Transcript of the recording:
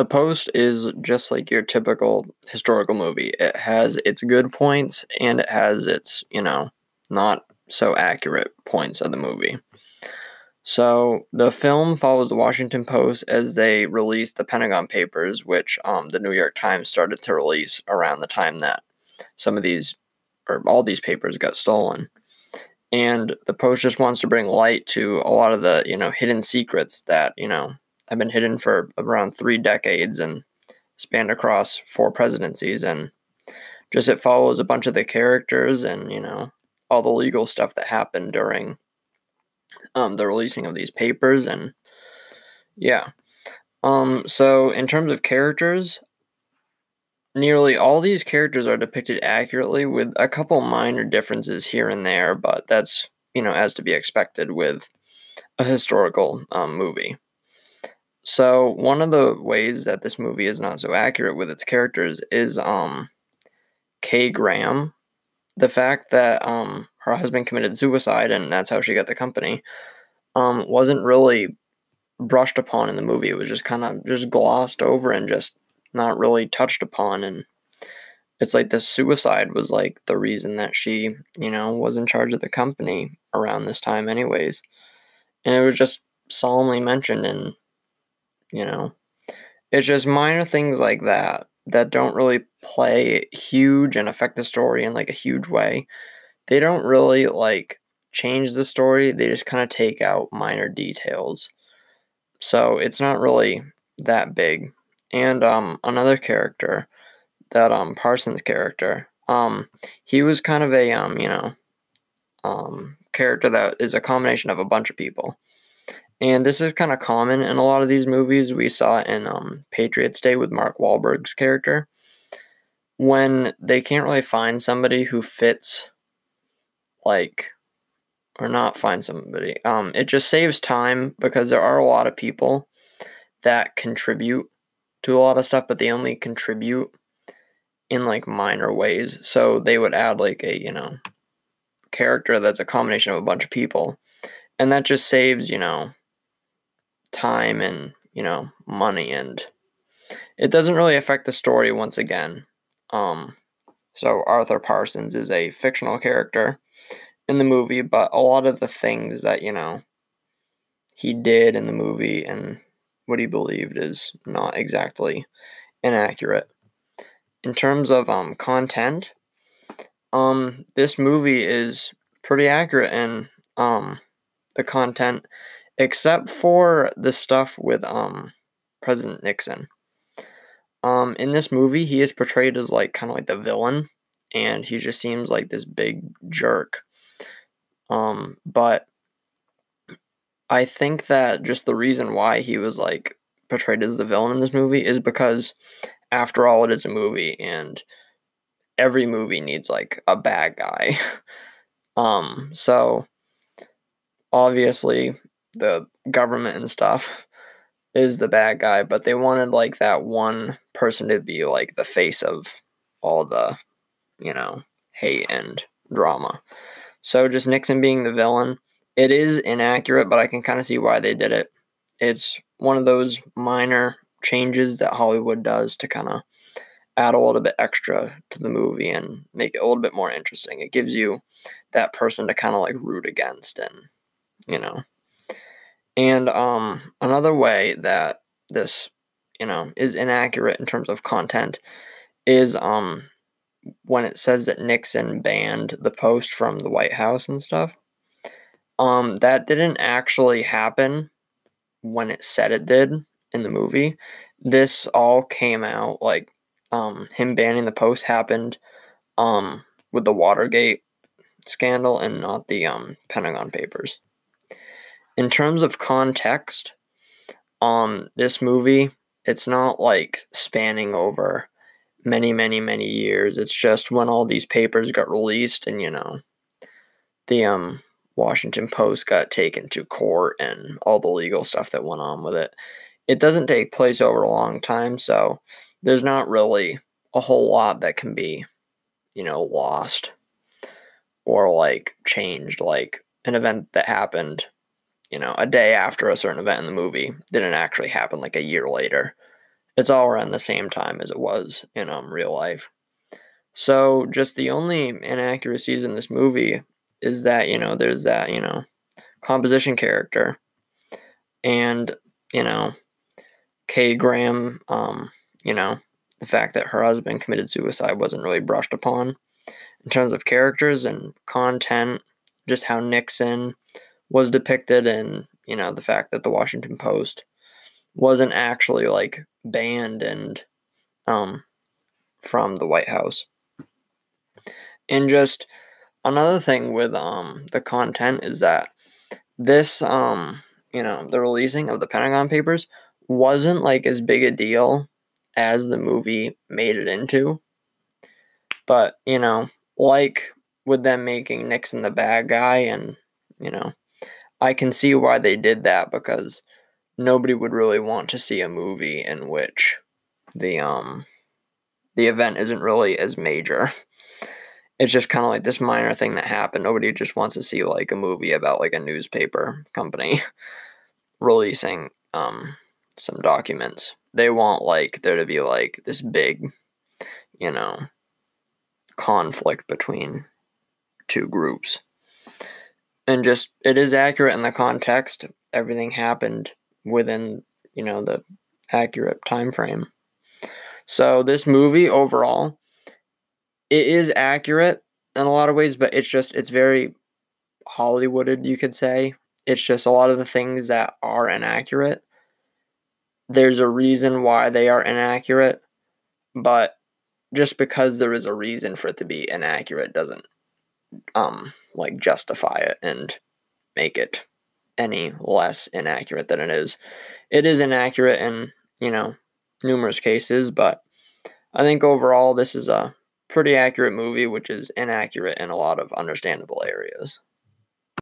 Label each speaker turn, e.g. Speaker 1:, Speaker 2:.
Speaker 1: The Post is just like your typical historical movie. It has its good points and it has its, you know, not so accurate points of the movie. So the film follows the Washington Post as they release the Pentagon Papers, which um, the New York Times started to release around the time that some of these or all these papers got stolen. And the Post just wants to bring light to a lot of the you know hidden secrets that you know have been hidden for around three decades and spanned across four presidencies and just it follows a bunch of the characters and you know all the legal stuff that happened during um, the releasing of these papers and yeah. Um, so in terms of characters nearly all these characters are depicted accurately with a couple minor differences here and there but that's you know as to be expected with a historical um, movie so one of the ways that this movie is not so accurate with its characters is um Kay Graham. The fact that um her husband committed suicide and that's how she got the company um wasn't really brushed upon in the movie. It was just kind of just glossed over and just not really touched upon and it's like the suicide was like the reason that she, you know, was in charge of the company around this time anyways. And it was just solemnly mentioned in you know it's just minor things like that that don't really play huge and affect the story in like a huge way. They don't really like change the story they just kind of take out minor details. So it's not really that big. And um another character that um parsons character um he was kind of a um you know um character that is a combination of a bunch of people and this is kind of common in a lot of these movies. We saw it in um, Patriots Day with Mark Wahlberg's character. When they can't really find somebody who fits, like, or not find somebody, um, it just saves time because there are a lot of people that contribute to a lot of stuff, but they only contribute in like minor ways. So they would add like a, you know, character that's a combination of a bunch of people. And that just saves, you know, time and you know money and it doesn't really affect the story once again. Um so arthur parsons is a fictional character in the movie but a lot of the things that you know he did in the movie and what he believed is not exactly inaccurate. In terms of um content um this movie is pretty accurate in um the content except for the stuff with um President Nixon. Um, in this movie, he is portrayed as like kind of like the villain, and he just seems like this big jerk. Um, but I think that just the reason why he was like portrayed as the villain in this movie is because, after all, it is a movie, and every movie needs like a bad guy. um, so obviously the government and stuff is the bad guy, but they wanted like that one person to be like the face of all the, you know, hate and drama. So just Nixon being the villain, it is inaccurate, but I can kind of see why they did it. It's one of those minor changes that Hollywood does to kind of add a little bit extra to the movie and make it a little bit more interesting. It gives you that person to kind of like root against and, you know, and um, another way that this, you know, is inaccurate in terms of content is um, when it says that Nixon banned the post from the White House and stuff. Um, that didn't actually happen when it said it did in the movie. This all came out like um, him banning the post happened um, with the Watergate scandal and not the um, Pentagon Papers in terms of context, um, this movie, it's not like spanning over many, many, many years. It's just when all these papers got released and, you know, the um Washington Post got taken to court and all the legal stuff that went on with it. It doesn't take place over a long time, so there's not really a whole lot that can be, you know, lost or like changed like an event that happened you know, a day after a certain event in the movie didn't actually happen like a year later. it's all around the same time as it was in um real life. So just the only inaccuracies in this movie is that, you know, there's that, you know, composition character. And, you know, Kay Graham, um, you know, the fact that her husband committed suicide wasn't really brushed upon in terms of characters and content, just how Nixon was depicted and, you know, the fact that the Washington Post wasn't actually like banned and um from the White House. And just another thing with um the content is that this um you know the releasing of the Pentagon Papers wasn't like as big a deal as the movie made it into. But you know, like with them making Nixon the bad guy, and you know, I can see why they did that because nobody would really want to see a movie in which the um the event isn't really as major. it's just kind of like this minor thing that happened. Nobody just wants to see like a movie about like a newspaper company releasing um some documents. They want like there to be like this big, you know, conflict between two groups. And just it is accurate in the context. Everything happened within, you know, the accurate time frame. So this movie overall it is accurate in a lot of ways, but it's just it's very Hollywooded, you could say. It's just a lot of the things that are inaccurate. There's a reason why they are inaccurate, but just because there is a reason for it to be inaccurate doesn't um like justify it and make it any less inaccurate than it is. It is inaccurate in, you know, numerous cases, but I think overall this is a pretty accurate movie, which is inaccurate in a lot of understandable areas.